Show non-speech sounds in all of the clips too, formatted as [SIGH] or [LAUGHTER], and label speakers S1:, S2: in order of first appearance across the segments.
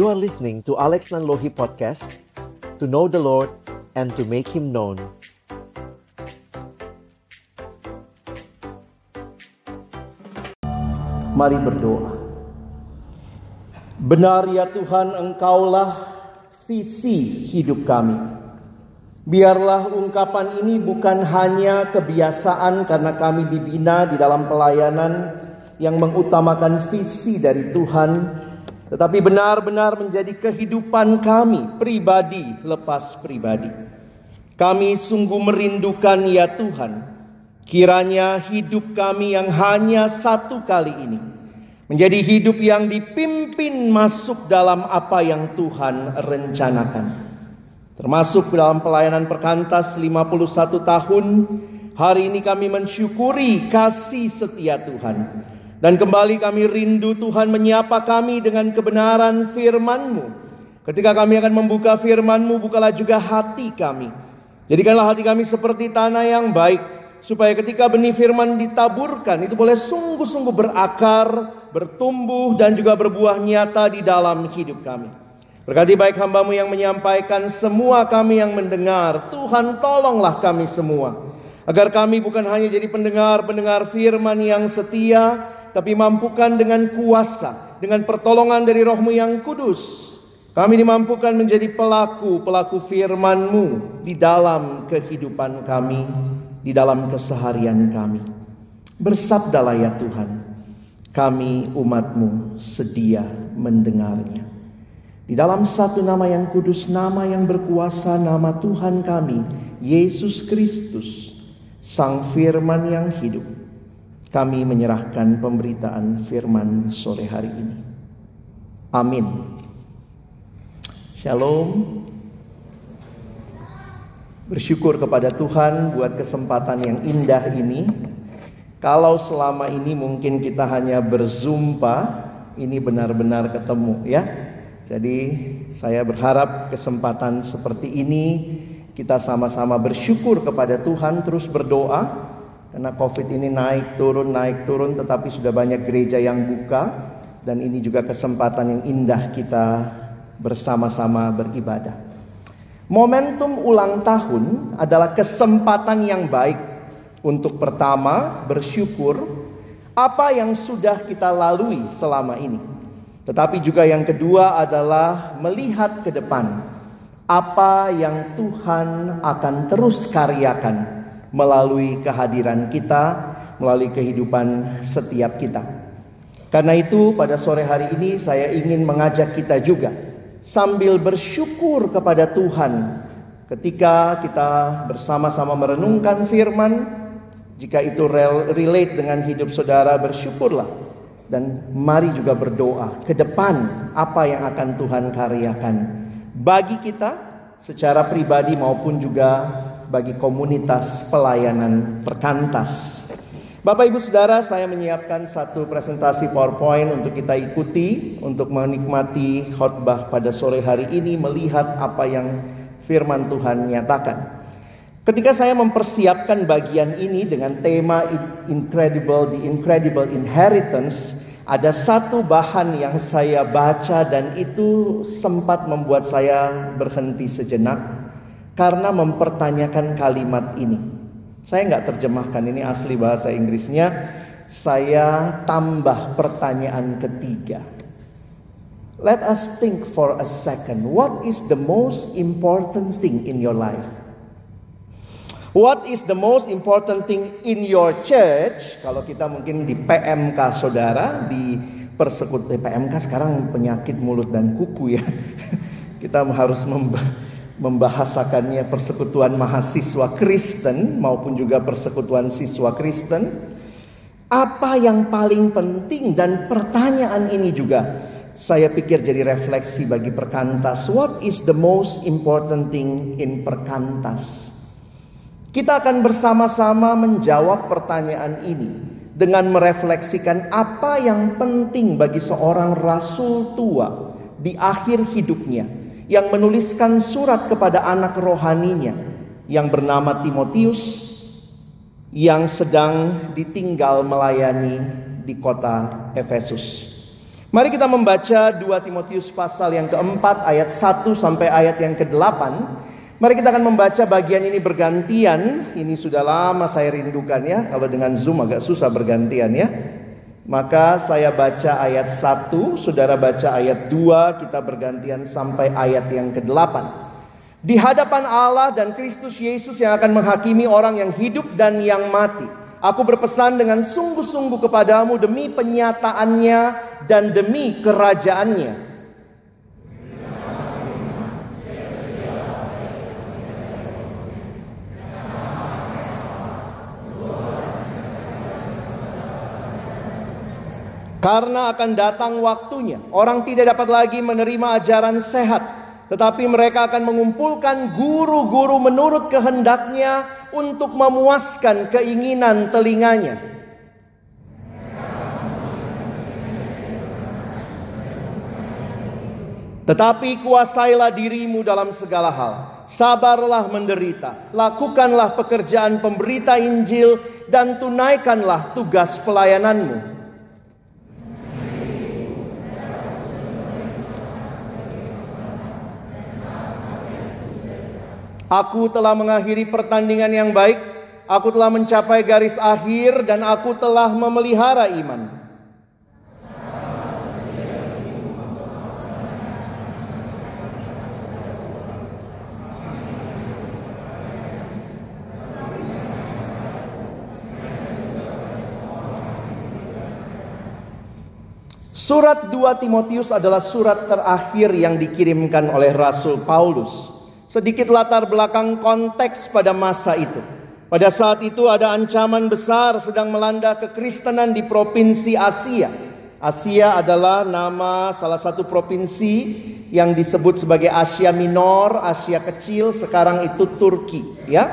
S1: You are listening to Alex Nanlohi Podcast To know the Lord and to make Him known.
S2: Mari berdoa. Benar ya Tuhan Engkaulah visi hidup kami. Biarlah ungkapan ini bukan hanya kebiasaan karena kami dibina di dalam pelayanan yang mengutamakan visi dari Tuhan, tetapi benar-benar menjadi kehidupan kami pribadi lepas pribadi. Kami sungguh merindukan ya Tuhan, kiranya hidup kami yang hanya satu kali ini menjadi hidup yang dipimpin masuk dalam apa yang Tuhan rencanakan. Termasuk dalam pelayanan perkantas 51 tahun, hari ini kami mensyukuri kasih setia Tuhan. Dan kembali kami rindu Tuhan menyapa kami dengan kebenaran firman-Mu. Ketika kami akan membuka firman-Mu, bukalah juga hati kami. Jadikanlah hati kami seperti tanah yang baik, supaya ketika benih firman ditaburkan, itu boleh sungguh-sungguh berakar, bertumbuh, dan juga berbuah nyata di dalam hidup kami. Berkati baik hambamu yang menyampaikan semua kami yang mendengar. Tuhan tolonglah kami semua. Agar kami bukan hanya jadi pendengar-pendengar firman yang setia. Tapi mampukan dengan kuasa. Dengan pertolongan dari rohmu yang kudus. Kami dimampukan menjadi pelaku-pelaku firmanmu di dalam kehidupan kami. Di dalam keseharian kami. Bersabdalah ya Tuhan. Kami umatmu sedia mendengarnya. Di dalam satu nama yang kudus, nama yang berkuasa, nama Tuhan kami, Yesus Kristus, Sang Firman yang hidup. Kami menyerahkan pemberitaan firman sore hari ini. Amin. Shalom. Bersyukur kepada Tuhan buat kesempatan yang indah ini. Kalau selama ini mungkin kita hanya berzumpa, ini benar-benar ketemu ya. Jadi saya berharap kesempatan seperti ini kita sama-sama bersyukur kepada Tuhan terus berdoa karena Covid ini naik turun naik turun tetapi sudah banyak gereja yang buka dan ini juga kesempatan yang indah kita bersama-sama beribadah. Momentum ulang tahun adalah kesempatan yang baik untuk pertama bersyukur apa yang sudah kita lalui selama ini. Tetapi juga yang kedua adalah melihat ke depan apa yang Tuhan akan terus karyakan melalui kehadiran kita, melalui kehidupan setiap kita. Karena itu pada sore hari ini saya ingin mengajak kita juga sambil bersyukur kepada Tuhan ketika kita bersama-sama merenungkan firman jika itu relate dengan hidup saudara bersyukurlah dan mari juga berdoa ke depan apa yang akan Tuhan karyakan bagi kita secara pribadi maupun juga bagi komunitas pelayanan perkantas. Bapak Ibu Saudara, saya menyiapkan satu presentasi PowerPoint untuk kita ikuti untuk menikmati khotbah pada sore hari ini melihat apa yang firman Tuhan nyatakan. Ketika saya mempersiapkan bagian ini dengan tema Incredible, the Incredible Inheritance, ada satu bahan yang saya baca dan itu sempat membuat saya berhenti sejenak karena mempertanyakan kalimat ini. Saya nggak terjemahkan ini asli bahasa Inggrisnya. Saya tambah pertanyaan ketiga. Let us think for a second. What is the most important thing in your life? What is the most important thing in your church? Kalau kita mungkin di PMK saudara, di persekutuan eh, PMK sekarang penyakit mulut dan kuku ya. [LAUGHS] Kita harus membahasakannya persekutuan mahasiswa Kristen maupun juga persekutuan siswa Kristen. Apa yang paling penting dan pertanyaan ini juga saya pikir jadi refleksi bagi perkantas. What is the most important thing in perkantas? Kita akan bersama-sama menjawab pertanyaan ini dengan merefleksikan apa yang penting bagi seorang rasul tua di akhir hidupnya yang menuliskan surat kepada anak rohaninya yang bernama Timotius yang sedang ditinggal melayani di kota Efesus. Mari kita membaca 2 Timotius pasal yang keempat ayat 1 sampai ayat yang ke-8. Mari kita akan membaca bagian ini bergantian. Ini sudah lama saya rindukan ya. Kalau dengan Zoom agak susah bergantian ya. Maka saya baca ayat 1, saudara baca ayat 2, kita bergantian sampai ayat yang ke-8. Di hadapan Allah dan Kristus Yesus yang akan menghakimi orang yang hidup dan yang mati. Aku berpesan dengan sungguh-sungguh kepadamu demi penyataannya dan demi kerajaannya. Karena akan datang waktunya, orang tidak dapat lagi menerima ajaran sehat, tetapi mereka akan mengumpulkan guru-guru menurut kehendaknya untuk memuaskan keinginan telinganya. Tetapi kuasailah dirimu dalam segala hal. Sabarlah menderita, lakukanlah pekerjaan pemberita Injil, dan tunaikanlah tugas pelayananmu. Aku telah mengakhiri pertandingan yang baik, aku telah mencapai garis akhir dan aku telah memelihara iman. Surat 2 Timotius adalah surat terakhir yang dikirimkan oleh Rasul Paulus Sedikit latar belakang konteks pada masa itu. Pada saat itu ada ancaman besar sedang melanda kekristenan di provinsi Asia. Asia adalah nama salah satu provinsi yang disebut sebagai Asia Minor, Asia Kecil, sekarang itu Turki, ya.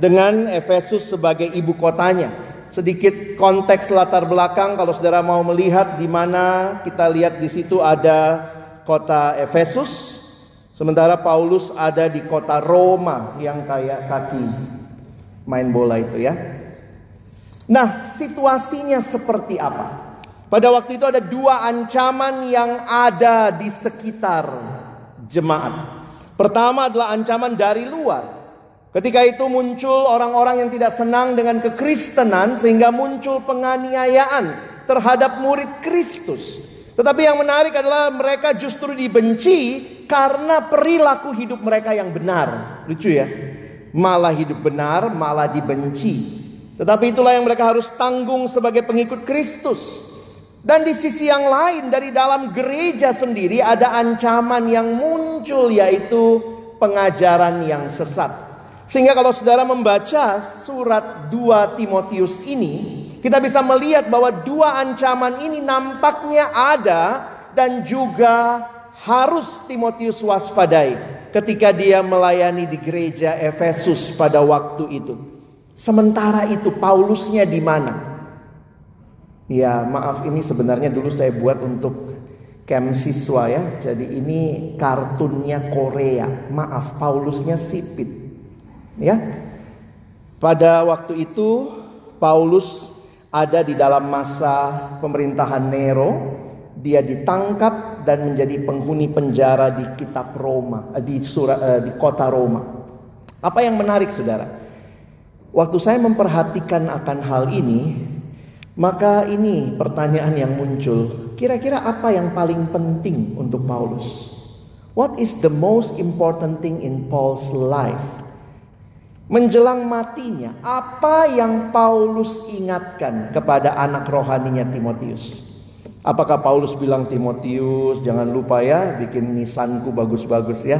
S2: Dengan Efesus sebagai ibu kotanya. Sedikit konteks latar belakang kalau saudara mau melihat di mana kita lihat di situ ada kota Efesus, Sementara Paulus ada di kota Roma yang kayak kaki main bola itu ya. Nah, situasinya seperti apa? Pada waktu itu ada dua ancaman yang ada di sekitar jemaat. Pertama adalah ancaman dari luar. Ketika itu muncul orang-orang yang tidak senang dengan kekristenan sehingga muncul penganiayaan terhadap murid Kristus. Tetapi yang menarik adalah mereka justru dibenci karena perilaku hidup mereka yang benar. Lucu ya. Malah hidup benar, malah dibenci. Tetapi itulah yang mereka harus tanggung sebagai pengikut Kristus. Dan di sisi yang lain dari dalam gereja sendiri ada ancaman yang muncul yaitu pengajaran yang sesat. Sehingga kalau saudara membaca surat 2 Timotius ini, kita bisa melihat bahwa dua ancaman ini nampaknya ada dan juga harus Timotius waspadai ketika dia melayani di gereja Efesus pada waktu itu. Sementara itu Paulusnya di mana? Ya, maaf ini sebenarnya dulu saya buat untuk camp siswa ya. Jadi ini kartunnya Korea. Maaf, Paulusnya sipit. Ya. Pada waktu itu Paulus ada di dalam masa pemerintahan Nero, dia ditangkap dan menjadi penghuni penjara di kitab Roma, eh, di surat eh, di kota Roma. Apa yang menarik Saudara? Waktu saya memperhatikan akan hal ini, maka ini pertanyaan yang muncul. Kira-kira apa yang paling penting untuk Paulus? What is the most important thing in Paul's life? Menjelang matinya, apa yang Paulus ingatkan kepada anak rohaninya Timotius? Apakah Paulus bilang Timotius, jangan lupa ya bikin nisanku bagus-bagus ya.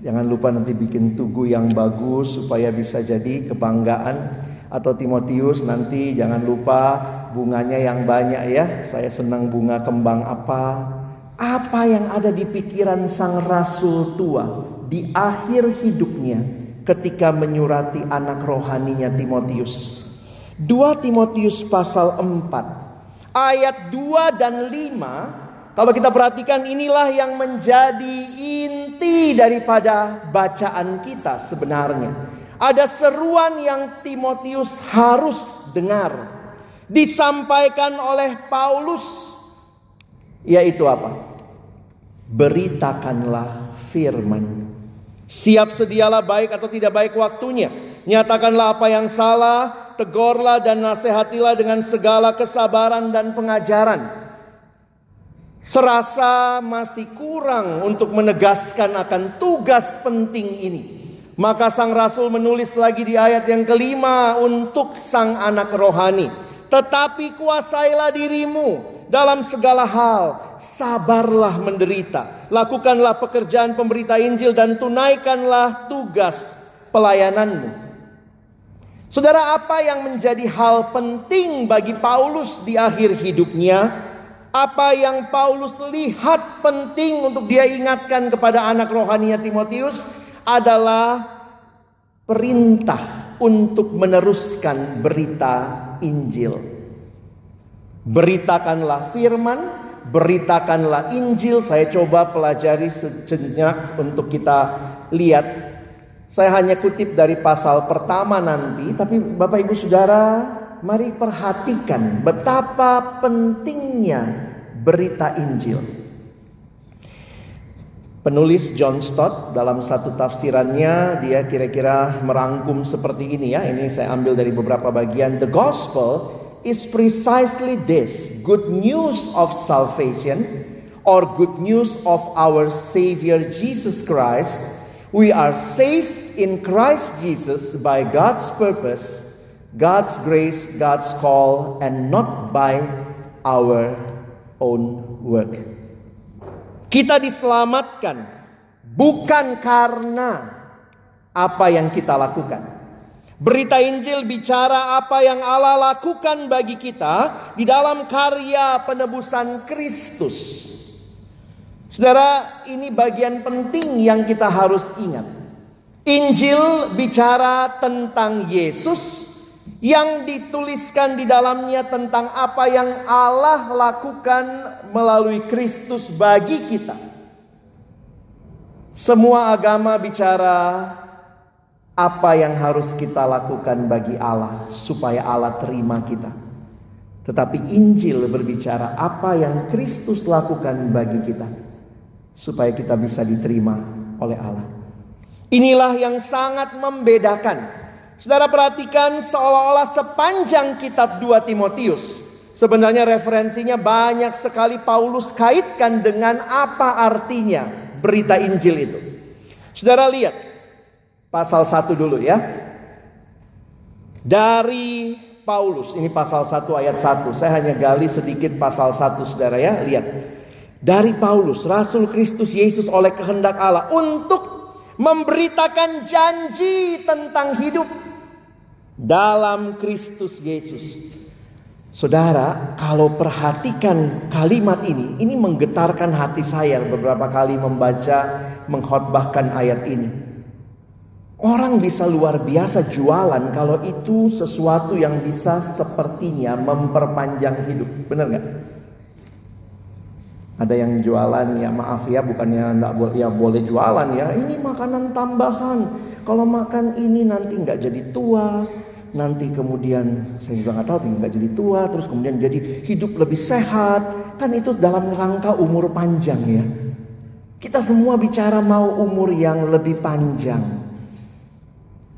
S2: Jangan lupa nanti bikin tugu yang bagus supaya bisa jadi kebanggaan. Atau Timotius nanti jangan lupa bunganya yang banyak ya. Saya senang bunga kembang apa. Apa yang ada di pikiran sang rasul tua di akhir hidupnya ketika menyurati anak rohaninya Timotius. 2 Timotius pasal 4 ayat 2 dan 5 kalau kita perhatikan inilah yang menjadi inti daripada bacaan kita sebenarnya. Ada seruan yang Timotius harus dengar disampaikan oleh Paulus Yaitu apa? Beritakanlah firman. Siap sedialah baik atau tidak baik waktunya. Nyatakanlah apa yang salah, tegurlah dan nasihatilah dengan segala kesabaran dan pengajaran. Serasa masih kurang untuk menegaskan akan tugas penting ini. Maka sang rasul menulis lagi di ayat yang kelima untuk sang anak rohani. Tetapi kuasailah dirimu dalam segala hal, sabarlah menderita, lakukanlah pekerjaan pemberita Injil dan tunaikanlah tugas pelayananmu. Saudara, apa yang menjadi hal penting bagi Paulus di akhir hidupnya? Apa yang Paulus lihat penting untuk dia ingatkan kepada anak rohaninya Timotius adalah perintah untuk meneruskan berita Injil. Beritakanlah firman, beritakanlah Injil. Saya coba pelajari sejenak untuk kita lihat. Saya hanya kutip dari pasal pertama nanti, tapi Bapak Ibu Saudara, mari perhatikan betapa pentingnya berita Injil. Penulis John Stott dalam satu tafsirannya dia kira-kira merangkum seperti ini ya. Ini saya ambil dari beberapa bagian. The gospel is precisely this good news of salvation or good news of our Savior Jesus Christ. We are saved in Christ Jesus by God's purpose, God's grace, God's call, and not by our own work. Kita diselamatkan bukan karena apa yang kita lakukan Berita Injil bicara apa yang Allah lakukan bagi kita di dalam karya penebusan Kristus. Saudara, ini bagian penting yang kita harus ingat. Injil bicara tentang Yesus yang dituliskan di dalamnya tentang apa yang Allah lakukan melalui Kristus bagi kita. Semua agama bicara apa yang harus kita lakukan bagi Allah supaya Allah terima kita. Tetapi Injil berbicara apa yang Kristus lakukan bagi kita supaya kita bisa diterima oleh Allah. Inilah yang sangat membedakan. Saudara perhatikan seolah-olah sepanjang kitab 2 Timotius sebenarnya referensinya banyak sekali Paulus kaitkan dengan apa artinya berita Injil itu. Saudara lihat pasal 1 dulu ya. Dari Paulus, ini pasal 1 ayat 1. Saya hanya gali sedikit pasal 1 Saudara ya, lihat. Dari Paulus, Rasul Kristus Yesus oleh kehendak Allah untuk memberitakan janji tentang hidup dalam Kristus Yesus. Saudara, kalau perhatikan kalimat ini, ini menggetarkan hati saya beberapa kali membaca, mengkhotbahkan ayat ini. Orang bisa luar biasa jualan kalau itu sesuatu yang bisa sepertinya memperpanjang hidup. Benar nggak? Ada yang jualan ya maaf ya bukannya nggak boleh ya boleh jualan ya. Ini makanan tambahan. Kalau makan ini nanti nggak jadi tua. Nanti kemudian saya juga nggak tahu nggak jadi tua. Terus kemudian jadi hidup lebih sehat. Kan itu dalam rangka umur panjang ya. Kita semua bicara mau umur yang lebih panjang.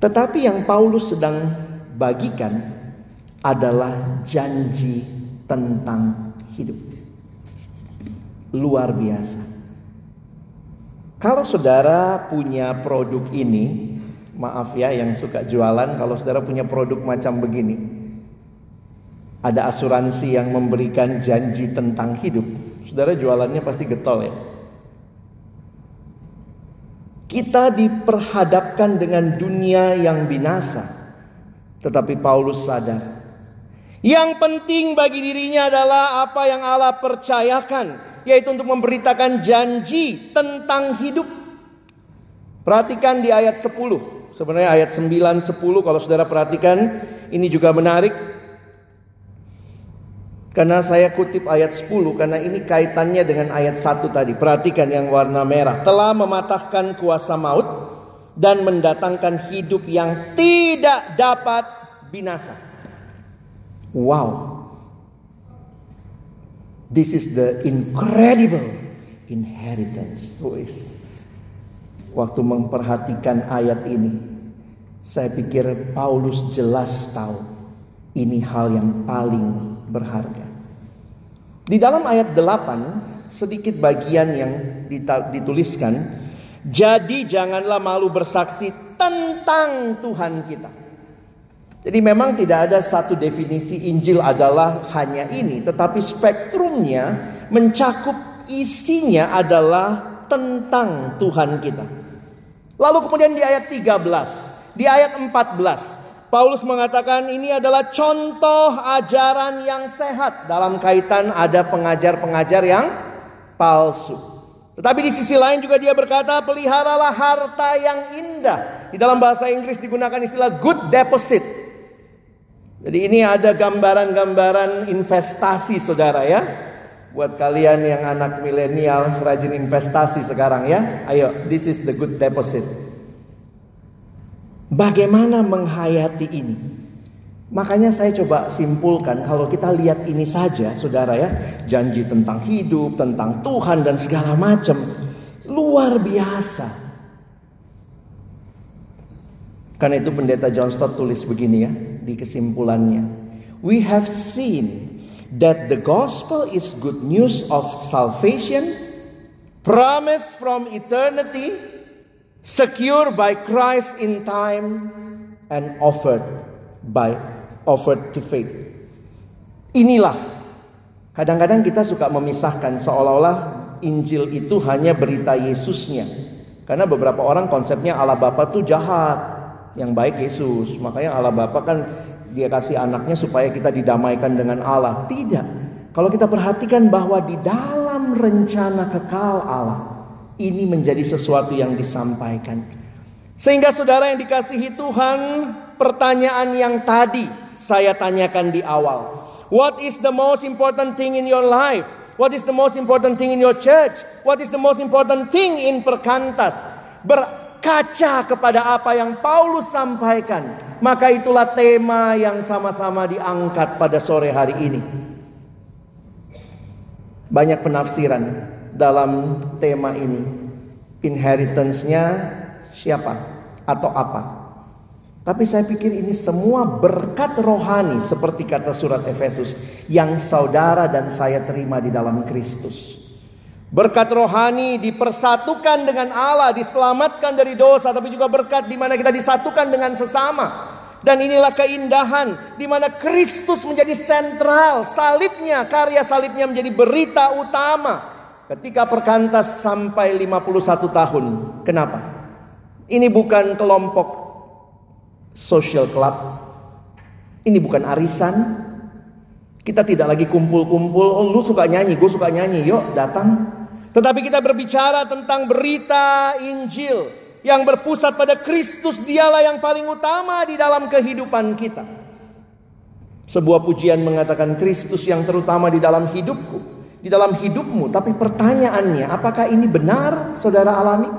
S2: Tetapi yang Paulus sedang bagikan adalah janji tentang hidup. Luar biasa. Kalau saudara punya produk ini, maaf ya yang suka jualan, kalau saudara punya produk macam begini, ada asuransi yang memberikan janji tentang hidup, saudara jualannya pasti getol ya. Kita diperhadapkan dengan dunia yang binasa. Tetapi Paulus sadar. Yang penting bagi dirinya adalah apa yang Allah percayakan. Yaitu untuk memberitakan janji tentang hidup. Perhatikan di ayat 10. Sebenarnya ayat 9, 10 kalau saudara perhatikan. Ini juga menarik. Karena saya kutip ayat 10 karena ini kaitannya dengan ayat 1 tadi. Perhatikan yang warna merah. Telah mematahkan kuasa maut dan mendatangkan hidup yang tidak dapat binasa. Wow. This is the incredible inheritance. Waktu memperhatikan ayat ini, saya pikir Paulus jelas tahu ini hal yang paling berharga. Di dalam ayat 8 sedikit bagian yang dituliskan, jadi janganlah malu bersaksi tentang Tuhan kita. Jadi memang tidak ada satu definisi Injil adalah hanya ini, tetapi spektrumnya mencakup isinya adalah tentang Tuhan kita. Lalu kemudian di ayat 13, di ayat 14, Paulus mengatakan ini adalah contoh ajaran yang sehat dalam kaitan ada pengajar-pengajar yang palsu. Tetapi di sisi lain juga dia berkata, peliharalah harta yang indah. Di dalam bahasa Inggris digunakan istilah good deposit. Jadi ini ada gambaran-gambaran investasi saudara ya. Buat kalian yang anak milenial rajin investasi sekarang ya. Ayo, this is the good deposit. Bagaimana menghayati ini? Makanya saya coba simpulkan kalau kita lihat ini saja saudara ya. Janji tentang hidup, tentang Tuhan dan segala macam. Luar biasa. Karena itu pendeta John Stott tulis begini ya di kesimpulannya. We have seen that the gospel is good news of salvation, promised from eternity, secure by Christ in time, and offered by offered to faith. Inilah kadang-kadang kita suka memisahkan seolah-olah Injil itu hanya berita Yesusnya. Karena beberapa orang konsepnya Allah Bapa tuh jahat yang baik Yesus. Makanya Allah Bapa kan dia kasih anaknya supaya kita didamaikan dengan Allah. Tidak. Kalau kita perhatikan bahwa di dalam rencana kekal Allah ini menjadi sesuatu yang disampaikan. Sehingga saudara yang dikasihi Tuhan, pertanyaan yang tadi saya tanyakan di awal. What is the most important thing in your life? What is the most important thing in your church? What is the most important thing in perkantas? Kaca kepada apa yang Paulus sampaikan, maka itulah tema yang sama-sama diangkat pada sore hari ini. Banyak penafsiran dalam tema ini. Inheritance-nya siapa atau apa? Tapi saya pikir ini semua berkat rohani seperti kata surat Efesus yang saudara dan saya terima di dalam Kristus. Berkat rohani dipersatukan dengan Allah, diselamatkan dari dosa, tapi juga berkat di mana kita disatukan dengan sesama. Dan inilah keindahan di mana Kristus menjadi sentral, salibnya, karya salibnya menjadi berita utama. Ketika perkantas sampai 51 tahun. Kenapa? Ini bukan kelompok social club. Ini bukan arisan. Kita tidak lagi kumpul-kumpul, oh lu suka nyanyi, gue suka nyanyi, yuk datang tetapi kita berbicara tentang berita Injil yang berpusat pada Kristus, dialah yang paling utama di dalam kehidupan kita. Sebuah pujian mengatakan Kristus yang terutama di dalam hidupku, di dalam hidupmu. Tapi pertanyaannya, apakah ini benar saudara alami?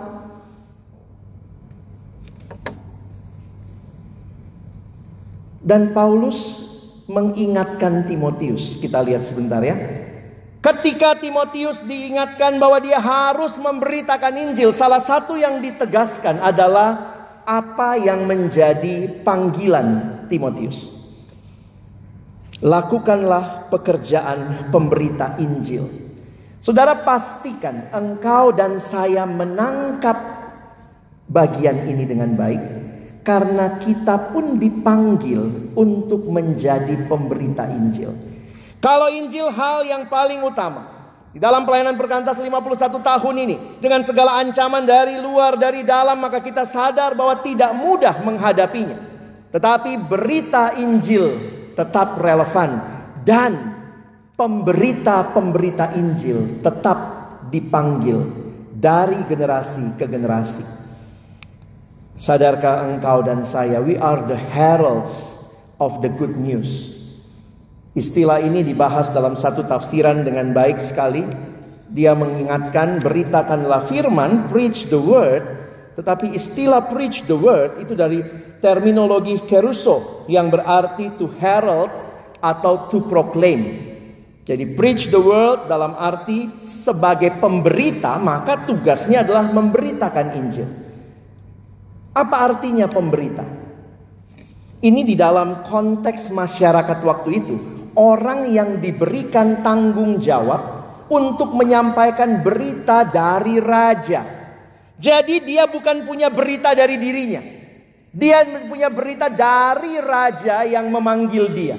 S2: Dan Paulus mengingatkan Timotius. Kita lihat sebentar ya. Ketika Timotius diingatkan bahwa dia harus memberitakan Injil, salah satu yang ditegaskan adalah apa yang menjadi panggilan Timotius. Lakukanlah pekerjaan pemberita Injil. Saudara pastikan engkau dan saya menangkap bagian ini dengan baik karena kita pun dipanggil untuk menjadi pemberita Injil. Kalau Injil hal yang paling utama. Di dalam pelayanan perkantas 51 tahun ini. Dengan segala ancaman dari luar, dari dalam. Maka kita sadar bahwa tidak mudah menghadapinya. Tetapi berita Injil tetap relevan. Dan pemberita-pemberita Injil tetap dipanggil dari generasi ke generasi. Sadarkah engkau dan saya, we are the heralds of the good news. Istilah ini dibahas dalam satu tafsiran dengan baik sekali. Dia mengingatkan beritakanlah firman, preach the word. Tetapi istilah preach the word itu dari terminologi keruso yang berarti to herald atau to proclaim. Jadi preach the world dalam arti sebagai pemberita maka tugasnya adalah memberitakan Injil. Apa artinya pemberita? Ini di dalam konteks masyarakat waktu itu, orang yang diberikan tanggung jawab untuk menyampaikan berita dari raja. Jadi dia bukan punya berita dari dirinya. Dia punya berita dari raja yang memanggil dia.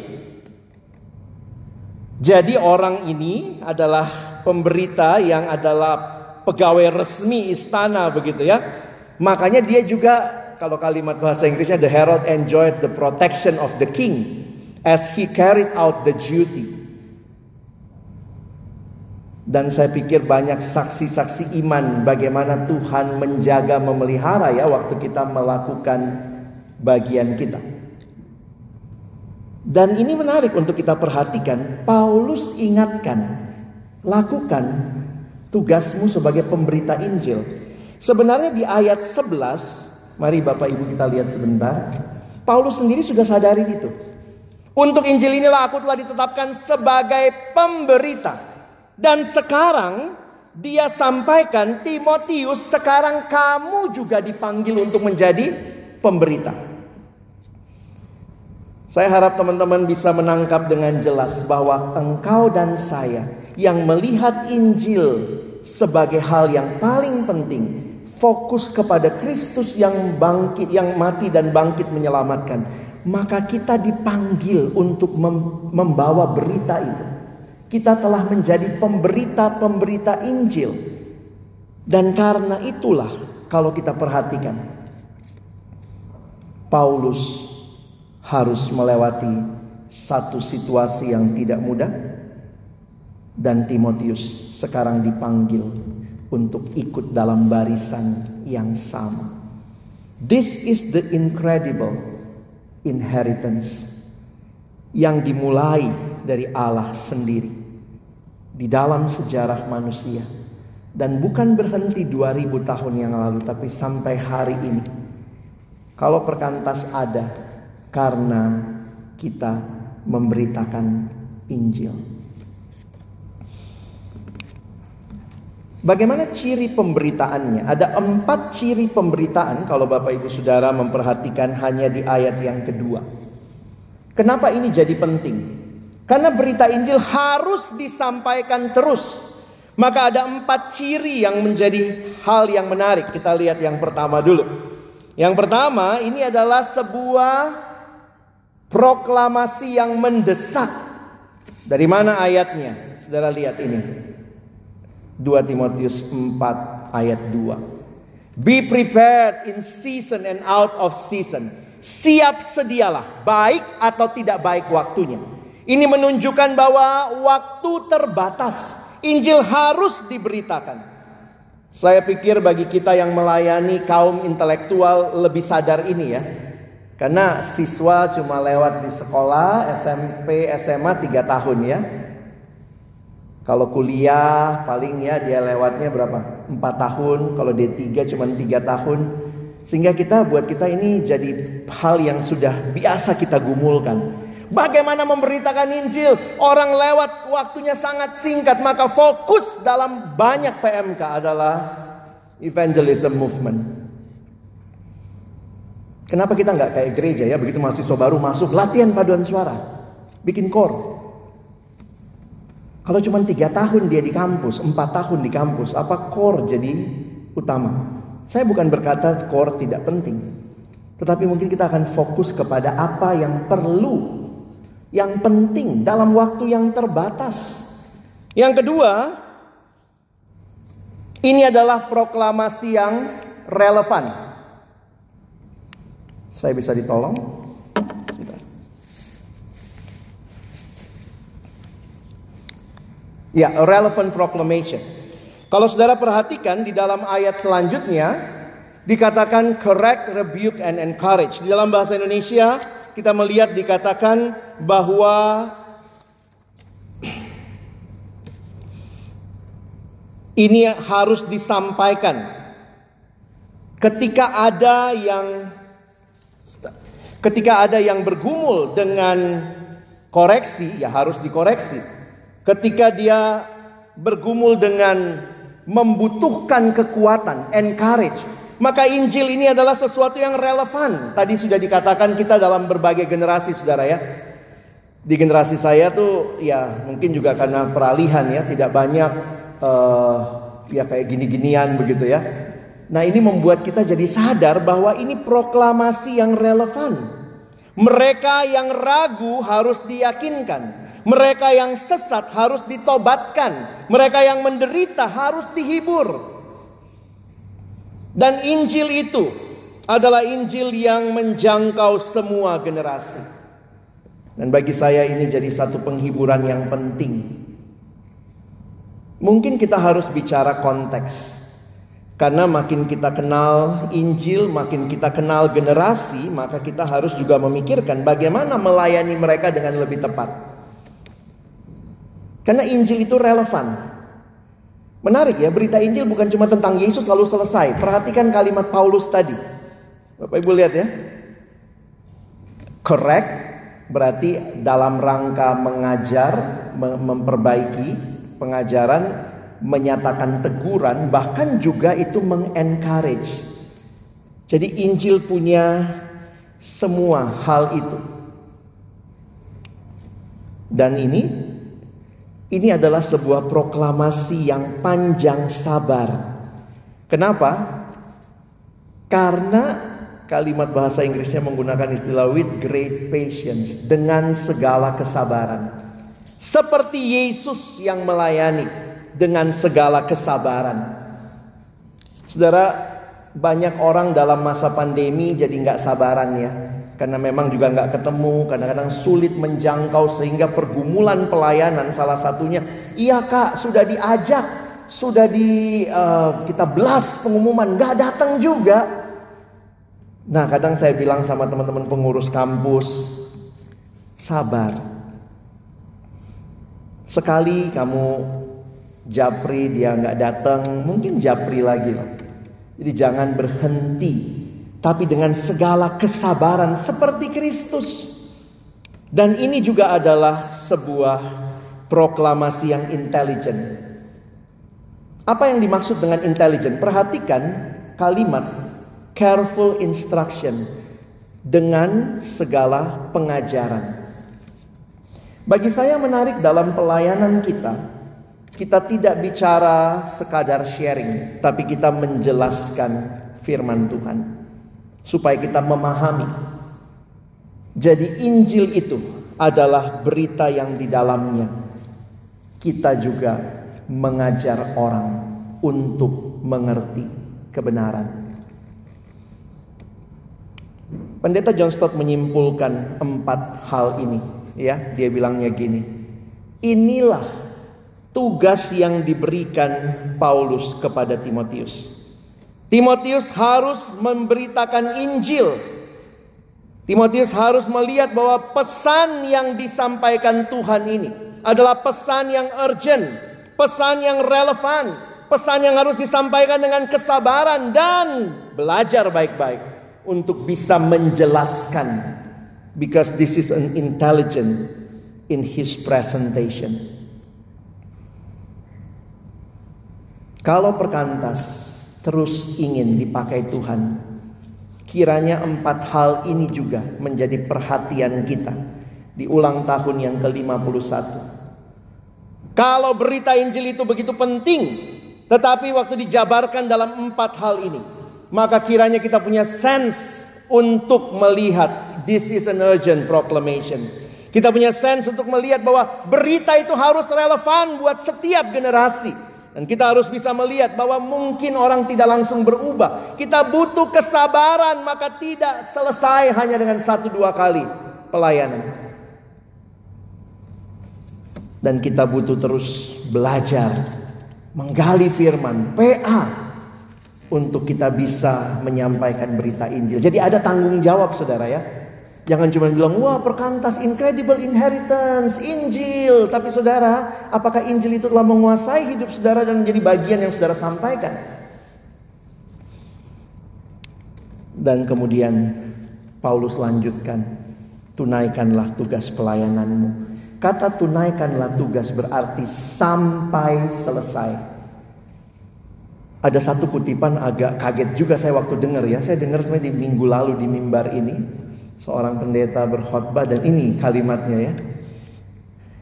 S2: Jadi orang ini adalah pemberita yang adalah pegawai resmi istana begitu ya. Makanya dia juga kalau kalimat bahasa Inggrisnya the herald enjoyed the protection of the king as he carried out the duty. Dan saya pikir banyak saksi-saksi iman bagaimana Tuhan menjaga memelihara ya waktu kita melakukan bagian kita. Dan ini menarik untuk kita perhatikan. Paulus ingatkan, lakukan tugasmu sebagai pemberita Injil. Sebenarnya di ayat 11, mari Bapak Ibu kita lihat sebentar. Paulus sendiri sudah sadari itu. Untuk Injil inilah aku telah ditetapkan sebagai pemberita. Dan sekarang dia sampaikan Timotius sekarang kamu juga dipanggil untuk menjadi pemberita. Saya harap teman-teman bisa menangkap dengan jelas bahwa engkau dan saya yang melihat Injil sebagai hal yang paling penting, fokus kepada Kristus yang bangkit, yang mati dan bangkit menyelamatkan, maka kita dipanggil untuk membawa berita itu. Kita telah menjadi pemberita-pemberita Injil. Dan karena itulah kalau kita perhatikan Paulus harus melewati satu situasi yang tidak mudah dan Timotius sekarang dipanggil untuk ikut dalam barisan yang sama. This is the incredible inheritance yang dimulai dari Allah sendiri di dalam sejarah manusia dan bukan berhenti 2000 tahun yang lalu tapi sampai hari ini. Kalau perkantas ada karena kita memberitakan Injil. Bagaimana ciri pemberitaannya? Ada empat ciri pemberitaan kalau Bapak Ibu Saudara memperhatikan hanya di ayat yang kedua. Kenapa ini jadi penting? Karena berita Injil harus disampaikan terus. Maka ada empat ciri yang menjadi hal yang menarik. Kita lihat yang pertama dulu. Yang pertama ini adalah sebuah Proklamasi yang mendesak. Dari mana ayatnya? Saudara lihat ini. 2 Timotius 4 ayat 2. Be prepared in season and out of season. Siap sedialah, baik atau tidak baik waktunya. Ini menunjukkan bahwa waktu terbatas. Injil harus diberitakan. Saya pikir bagi kita yang melayani kaum intelektual lebih sadar ini ya. Karena siswa cuma lewat di sekolah SMP, SMA 3 tahun ya. Kalau kuliah paling ya dia lewatnya berapa? 4 tahun. Kalau D3 cuma 3 tahun. Sehingga kita buat kita ini jadi hal yang sudah biasa kita gumulkan. Bagaimana memberitakan Injil? Orang lewat waktunya sangat singkat, maka fokus dalam banyak PMK adalah evangelism movement. Kenapa kita nggak kayak gereja ya? Begitu mahasiswa baru masuk, latihan paduan suara, bikin kor. Kalau cuma tiga tahun dia di kampus, empat tahun di kampus, apa kor jadi utama? Saya bukan berkata kor tidak penting, tetapi mungkin kita akan fokus kepada apa yang perlu, yang penting dalam waktu yang terbatas. Yang kedua, ini adalah proklamasi yang relevan. Saya bisa ditolong? Ya, relevant proclamation. Kalau saudara perhatikan di dalam ayat selanjutnya dikatakan correct, rebuke and encourage. Di dalam bahasa Indonesia kita melihat dikatakan bahwa ini harus disampaikan ketika ada yang Ketika ada yang bergumul dengan koreksi, ya harus dikoreksi. Ketika dia bergumul dengan membutuhkan kekuatan, encourage, maka Injil ini adalah sesuatu yang relevan. Tadi sudah dikatakan kita dalam berbagai generasi, saudara ya. Di generasi saya tuh ya mungkin juga karena peralihan ya, tidak banyak uh, ya kayak gini-ginian begitu ya. Nah ini membuat kita jadi sadar bahwa ini proklamasi yang relevan. Mereka yang ragu harus diyakinkan. Mereka yang sesat harus ditobatkan. Mereka yang menderita harus dihibur. Dan Injil itu adalah Injil yang menjangkau semua generasi. Dan bagi saya ini jadi satu penghiburan yang penting. Mungkin kita harus bicara konteks. Karena makin kita kenal Injil, makin kita kenal generasi, maka kita harus juga memikirkan bagaimana melayani mereka dengan lebih tepat. Karena Injil itu relevan. Menarik ya, berita Injil bukan cuma tentang Yesus lalu selesai. Perhatikan kalimat Paulus tadi. Bapak Ibu lihat ya. Correct berarti dalam rangka mengajar, memperbaiki pengajaran menyatakan teguran, bahkan juga itu mengencourage. Jadi Injil punya semua hal itu. Dan ini ini adalah sebuah proklamasi yang panjang sabar. Kenapa? Karena kalimat bahasa Inggrisnya menggunakan istilah with great patience, dengan segala kesabaran. Seperti Yesus yang melayani dengan segala kesabaran. Saudara, banyak orang dalam masa pandemi jadi nggak sabaran ya. Karena memang juga nggak ketemu, kadang-kadang sulit menjangkau sehingga pergumulan pelayanan salah satunya. Iya kak, sudah diajak, sudah di uh, kita belas pengumuman, nggak datang juga. Nah kadang saya bilang sama teman-teman pengurus kampus, sabar. Sekali kamu Japri dia nggak datang, mungkin Japri lagi lah. Jadi jangan berhenti, tapi dengan segala kesabaran seperti Kristus. Dan ini juga adalah sebuah proklamasi yang intelijen. Apa yang dimaksud dengan intelijen? Perhatikan kalimat careful instruction dengan segala pengajaran. Bagi saya menarik dalam pelayanan kita, kita tidak bicara sekadar sharing, tapi kita menjelaskan firman Tuhan supaya kita memahami. Jadi Injil itu adalah berita yang di dalamnya kita juga mengajar orang untuk mengerti kebenaran. Pendeta John Stott menyimpulkan empat hal ini, ya. Dia bilangnya gini. Inilah tugas yang diberikan Paulus kepada Timotius. Timotius harus memberitakan Injil. Timotius harus melihat bahwa pesan yang disampaikan Tuhan ini adalah pesan yang urgent, pesan yang relevan, pesan yang harus disampaikan dengan kesabaran dan belajar baik-baik untuk bisa menjelaskan because this is an intelligent in his presentation. Kalau perkantas terus ingin dipakai Tuhan, kiranya empat hal ini juga menjadi perhatian kita di ulang tahun yang ke-51. Kalau berita Injil itu begitu penting, tetapi waktu dijabarkan dalam empat hal ini, maka kiranya kita punya sense untuk melihat this is an urgent proclamation. Kita punya sense untuk melihat bahwa berita itu harus relevan buat setiap generasi. Dan kita harus bisa melihat bahwa mungkin orang tidak langsung berubah. Kita butuh kesabaran maka tidak selesai hanya dengan satu dua kali pelayanan. Dan kita butuh terus belajar, menggali firman, PA untuk kita bisa menyampaikan berita Injil. Jadi ada tanggung jawab saudara ya. Jangan cuma bilang, wah perkantas incredible inheritance, Injil. Tapi saudara, apakah Injil itu telah menguasai hidup saudara dan menjadi bagian yang saudara sampaikan? Dan kemudian Paulus lanjutkan, tunaikanlah tugas pelayananmu. Kata tunaikanlah tugas berarti sampai selesai. Ada satu kutipan agak kaget juga saya waktu dengar ya. Saya dengar sebenarnya di minggu lalu di mimbar ini. Seorang pendeta berkhotbah dan ini kalimatnya ya.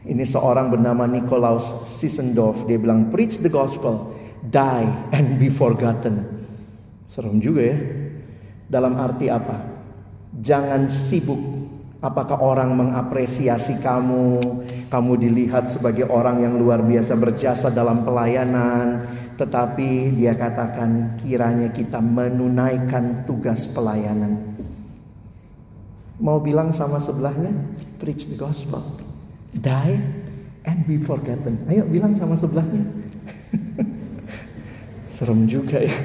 S2: Ini seorang bernama Nikolaus Sissendorf. Dia bilang, preach the gospel, die and be forgotten. Serem juga ya. Dalam arti apa? Jangan sibuk Apakah orang mengapresiasi kamu? Kamu dilihat sebagai orang yang luar biasa berjasa dalam pelayanan, tetapi dia katakan kiranya kita menunaikan tugas pelayanan. Mau bilang sama sebelahnya, preach the gospel. Die and be forgotten. Ayo bilang sama sebelahnya. [LAUGHS] Serem juga ya.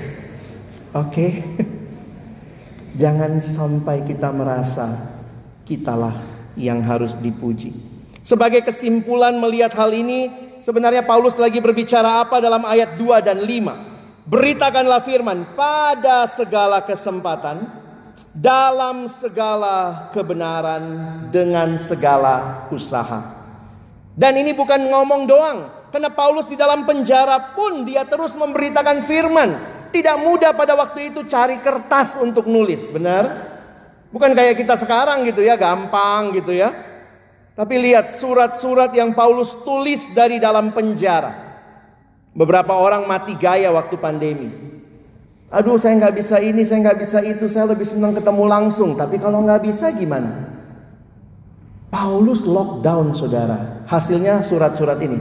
S2: Oke. Okay. [LAUGHS] Jangan sampai kita merasa kitalah yang harus dipuji. Sebagai kesimpulan melihat hal ini, sebenarnya Paulus lagi berbicara apa dalam ayat 2 dan 5. Beritakanlah firman pada segala kesempatan, dalam segala kebenaran, dengan segala usaha. Dan ini bukan ngomong doang, karena Paulus di dalam penjara pun dia terus memberitakan firman. Tidak mudah pada waktu itu cari kertas untuk nulis, benar? Bukan kayak kita sekarang gitu ya, gampang gitu ya. Tapi lihat surat-surat yang Paulus tulis dari dalam penjara. Beberapa orang mati gaya waktu pandemi. Aduh saya nggak bisa ini, saya nggak bisa itu, saya lebih senang ketemu langsung. Tapi kalau nggak bisa gimana? Paulus lockdown saudara. Hasilnya surat-surat ini.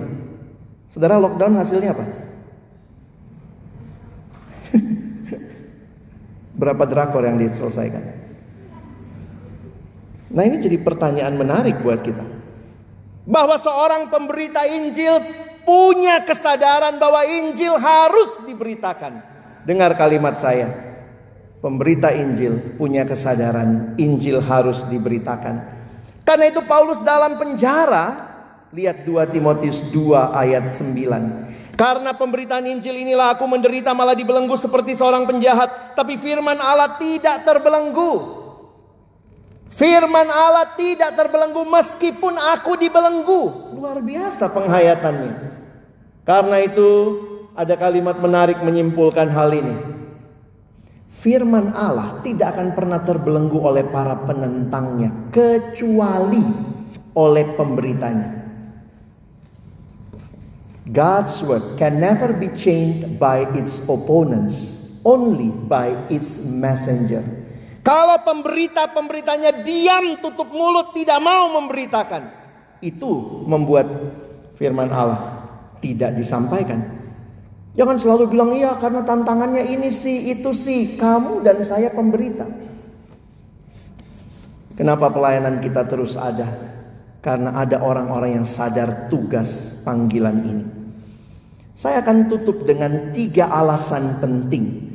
S2: Saudara lockdown hasilnya apa? [LAUGHS] Berapa drakor yang diselesaikan? Nah ini jadi pertanyaan menarik buat kita. Bahwa seorang pemberita Injil punya kesadaran bahwa Injil harus diberitakan. Dengar kalimat saya. Pemberita Injil punya kesadaran Injil harus diberitakan. Karena itu Paulus dalam penjara. Lihat 2 Timotius 2 ayat 9. Karena pemberitaan Injil inilah aku menderita malah dibelenggu seperti seorang penjahat. Tapi firman Allah tidak terbelenggu. Firman Allah tidak terbelenggu meskipun aku dibelenggu. Luar biasa penghayatannya. Karena itu ada kalimat menarik menyimpulkan hal ini. Firman Allah tidak akan pernah terbelenggu oleh para penentangnya kecuali oleh pemberitanya. God's word can never be changed by its opponents, only by its messenger. Kalau pemberita-pemberitanya diam tutup mulut tidak mau memberitakan. Itu membuat firman Allah tidak disampaikan. Jangan selalu bilang iya karena tantangannya ini sih itu sih kamu dan saya pemberita. Kenapa pelayanan kita terus ada? Karena ada orang-orang yang sadar tugas panggilan ini. Saya akan tutup dengan tiga alasan penting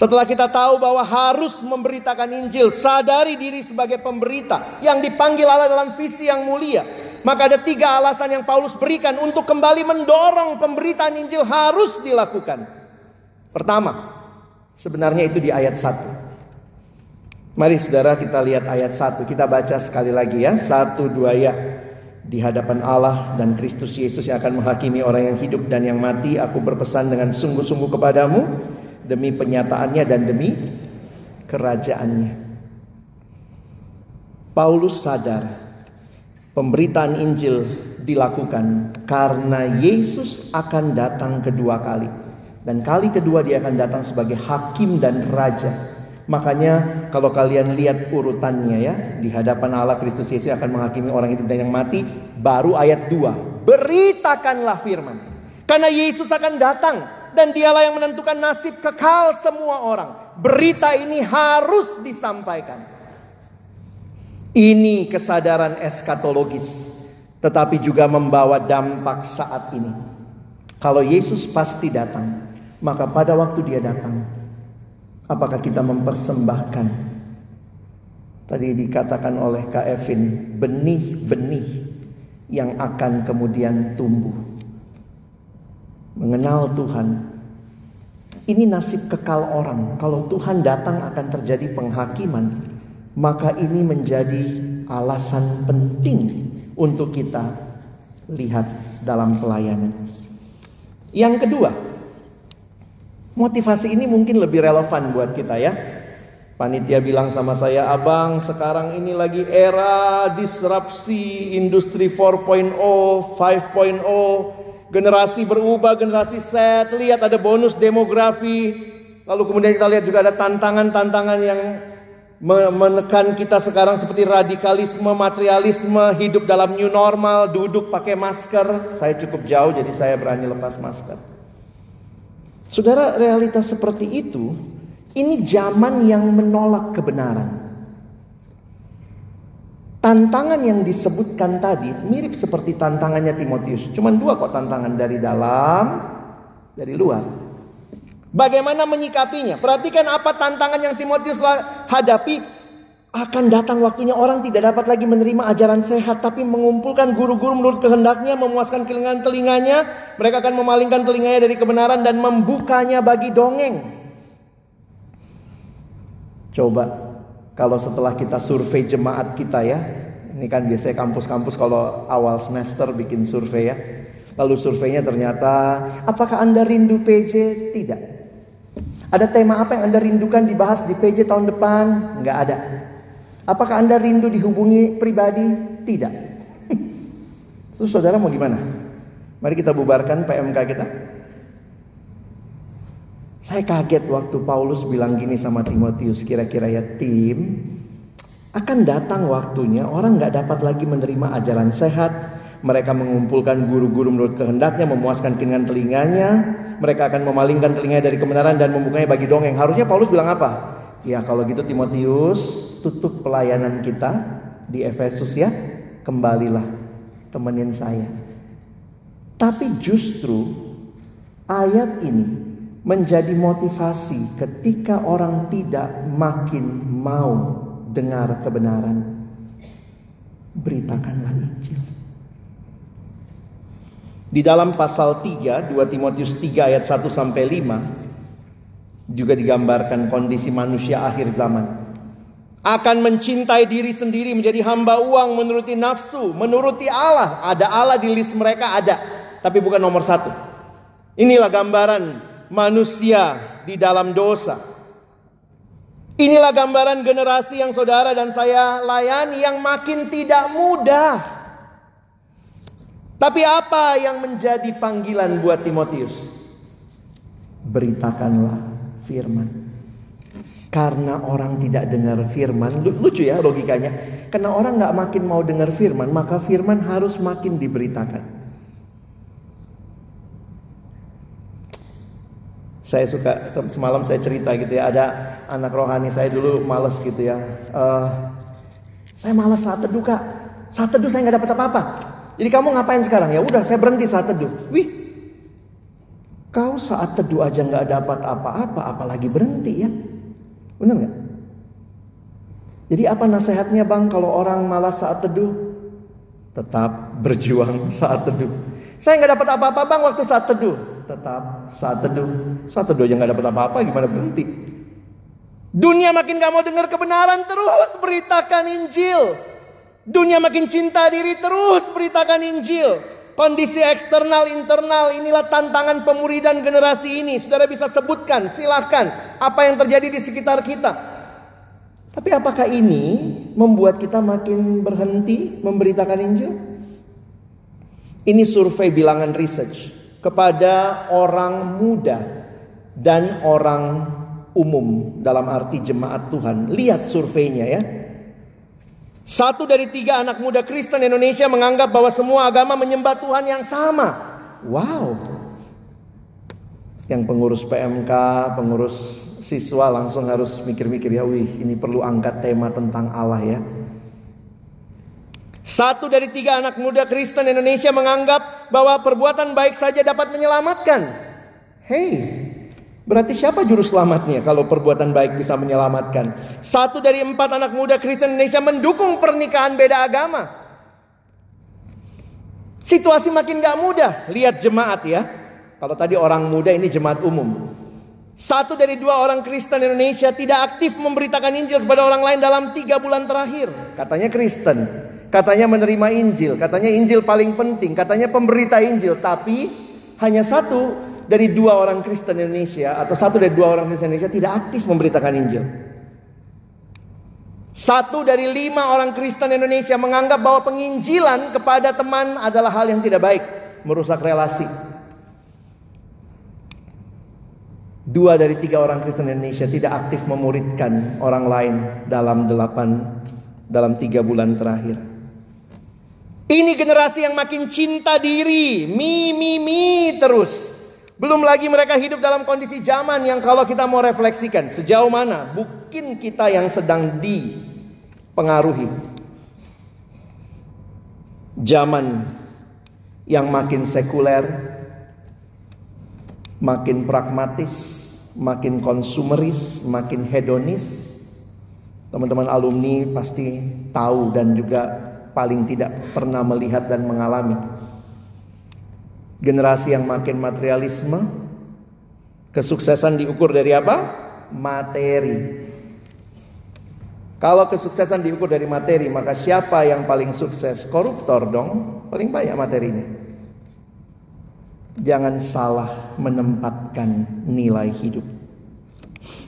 S2: setelah kita tahu bahwa harus memberitakan Injil, sadari diri sebagai pemberita yang dipanggil Allah dalam visi yang mulia. Maka ada tiga alasan yang Paulus berikan untuk kembali mendorong pemberitaan Injil harus dilakukan. Pertama, sebenarnya itu di ayat 1. Mari saudara kita lihat ayat 1. Kita baca sekali lagi ya. Satu dua ya. Di hadapan Allah dan Kristus Yesus yang akan menghakimi orang yang hidup dan yang mati. Aku berpesan dengan sungguh-sungguh kepadamu demi penyataannya dan demi kerajaannya. Paulus sadar pemberitaan Injil dilakukan karena Yesus akan datang kedua kali. Dan kali kedua dia akan datang sebagai hakim dan raja. Makanya kalau kalian lihat urutannya ya, di hadapan Allah Kristus Yesus akan menghakimi orang hidup dan yang mati, baru ayat 2. Beritakanlah firman. Karena Yesus akan datang dan dialah yang menentukan nasib kekal semua orang. Berita ini harus disampaikan. Ini kesadaran eskatologis, tetapi juga membawa dampak saat ini. Kalau Yesus pasti datang, maka pada waktu dia datang, apakah kita mempersembahkan? Tadi dikatakan oleh Kak Evin, benih-benih yang akan kemudian tumbuh mengenal Tuhan. Ini nasib kekal orang. Kalau Tuhan datang akan terjadi penghakiman, maka ini menjadi alasan penting untuk kita lihat dalam pelayanan. Yang kedua, motivasi ini mungkin lebih relevan buat kita ya. Panitia bilang sama saya, "Abang, sekarang ini lagi era disrupsi industri 4.0, 5.0, generasi berubah, generasi set, lihat ada bonus demografi. Lalu kemudian kita lihat juga ada tantangan-tantangan yang menekan kita sekarang seperti radikalisme, materialisme, hidup dalam new normal, duduk pakai masker. Saya cukup jauh jadi saya berani lepas masker. Saudara, realitas seperti itu ini zaman yang menolak kebenaran. Tantangan yang disebutkan tadi mirip seperti tantangannya Timotius. Cuman dua kok tantangan dari dalam, dari luar. Bagaimana menyikapinya? Perhatikan apa tantangan yang Timotius hadapi. Akan datang waktunya orang tidak dapat lagi menerima ajaran sehat. Tapi mengumpulkan guru-guru menurut kehendaknya. Memuaskan kelingan telinganya. Mereka akan memalingkan telinganya dari kebenaran. Dan membukanya bagi dongeng. Coba kalau setelah kita survei jemaat kita ya, ini kan biasanya kampus-kampus kalau awal semester bikin survei ya. Lalu surveinya ternyata, apakah Anda rindu PJ? Tidak. Ada tema apa yang Anda rindukan dibahas di PJ tahun depan? Enggak ada. Apakah Anda rindu dihubungi pribadi? Tidak. [LAUGHS] Terus saudara mau gimana? Mari kita bubarkan PMK kita. Saya kaget waktu Paulus bilang gini sama Timotius, kira-kira ya tim, akan datang waktunya orang nggak dapat lagi menerima ajaran sehat. Mereka mengumpulkan guru-guru menurut kehendaknya, memuaskan dengan telinganya. Mereka akan memalingkan telinganya dari kebenaran dan membukanya bagi dongeng. Harusnya Paulus bilang apa? Ya kalau gitu Timotius tutup pelayanan kita di Efesus ya. Kembalilah temenin saya. Tapi justru ayat ini menjadi motivasi ketika orang tidak makin mau dengar kebenaran. Beritakanlah Injil. Di dalam pasal 3, 2 Timotius 3 ayat 1 sampai 5 juga digambarkan kondisi manusia akhir zaman. Akan mencintai diri sendiri menjadi hamba uang menuruti nafsu, menuruti Allah. Ada Allah di list mereka ada, tapi bukan nomor satu. Inilah gambaran manusia di dalam dosa. Inilah gambaran generasi yang saudara dan saya layani yang makin tidak mudah. Tapi apa yang menjadi panggilan buat Timotius? Beritakanlah firman. Karena orang tidak dengar firman, lucu ya logikanya. Karena orang nggak makin mau dengar firman, maka firman harus makin diberitakan. Saya suka semalam saya cerita gitu ya ada anak rohani saya dulu males gitu ya. Uh, saya males saat teduh kak. Saat teduh saya nggak dapat apa-apa. Jadi kamu ngapain sekarang? Ya udah saya berhenti saat teduh. Wih, kau saat teduh aja nggak dapat apa-apa, apalagi berhenti ya? Benar nggak? Jadi apa nasihatnya bang kalau orang malas saat teduh? Tetap berjuang saat teduh. Saya nggak dapat apa-apa bang waktu saat teduh tetap saat teduh. Saat teduh aja nggak dapat apa-apa, gimana berhenti? Dunia makin gak mau dengar kebenaran, terus beritakan Injil. Dunia makin cinta diri, terus beritakan Injil. Kondisi eksternal, internal, inilah tantangan pemuridan generasi ini. Saudara bisa sebutkan, silahkan apa yang terjadi di sekitar kita. Tapi apakah ini membuat kita makin berhenti memberitakan Injil? Ini survei bilangan research kepada orang muda dan orang umum dalam arti jemaat Tuhan. Lihat surveinya ya. Satu dari tiga anak muda Kristen Indonesia menganggap bahwa semua agama menyembah Tuhan yang sama. Wow. Yang pengurus PMK, pengurus siswa langsung harus mikir-mikir ya, wih ini perlu angkat tema tentang Allah ya. Satu dari tiga anak muda Kristen Indonesia menganggap bahwa perbuatan baik saja dapat menyelamatkan. Hei, berarti siapa juru selamatnya kalau perbuatan baik bisa menyelamatkan? Satu dari empat anak muda Kristen Indonesia mendukung pernikahan beda agama. Situasi makin gak mudah. Lihat jemaat ya. Kalau tadi orang muda ini jemaat umum. Satu dari dua orang Kristen Indonesia tidak aktif memberitakan Injil kepada orang lain dalam tiga bulan terakhir. Katanya Kristen. katanya menerima Injil, katanya Injil paling penting, katanya pemberita Injil, tapi hanya satu dari dua orang Kristen Indonesia atau satu dari dua orang Kristen Indonesia tidak aktif memberitakan Injil. Satu dari lima orang Kristen Indonesia menganggap bahwa penginjilan kepada teman adalah hal yang tidak baik, merusak relasi. Dua dari tiga orang Kristen Indonesia tidak aktif memuridkan orang lain dalam delapan dalam tiga bulan terakhir. Ini generasi yang makin cinta diri, mi mi mi terus. Belum lagi mereka hidup dalam kondisi zaman yang kalau kita mau refleksikan sejauh mana mungkin kita yang sedang dipengaruhi. Zaman yang makin sekuler, makin pragmatis, makin konsumeris, makin hedonis. Teman-teman alumni pasti tahu dan juga paling tidak pernah melihat dan mengalami. Generasi yang makin materialisme, kesuksesan diukur dari apa? Materi. Kalau kesuksesan diukur dari materi, maka siapa yang paling sukses? Koruptor dong, paling banyak materinya. Jangan salah menempatkan nilai hidup.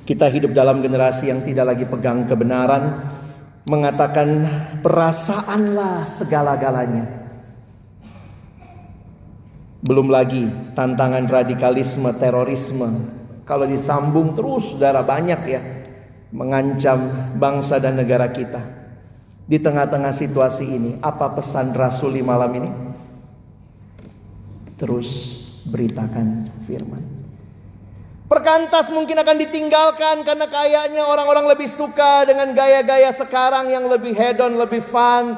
S2: Kita hidup dalam generasi yang tidak lagi pegang kebenaran, mengatakan perasaanlah segala-galanya. Belum lagi tantangan radikalisme, terorisme. Kalau disambung terus saudara banyak ya mengancam bangsa dan negara kita. Di tengah-tengah situasi ini, apa pesan Rasuli malam ini? Terus beritakan firman. Perkantas mungkin akan ditinggalkan karena kayaknya orang-orang lebih suka dengan gaya-gaya sekarang yang lebih hedon, lebih fun.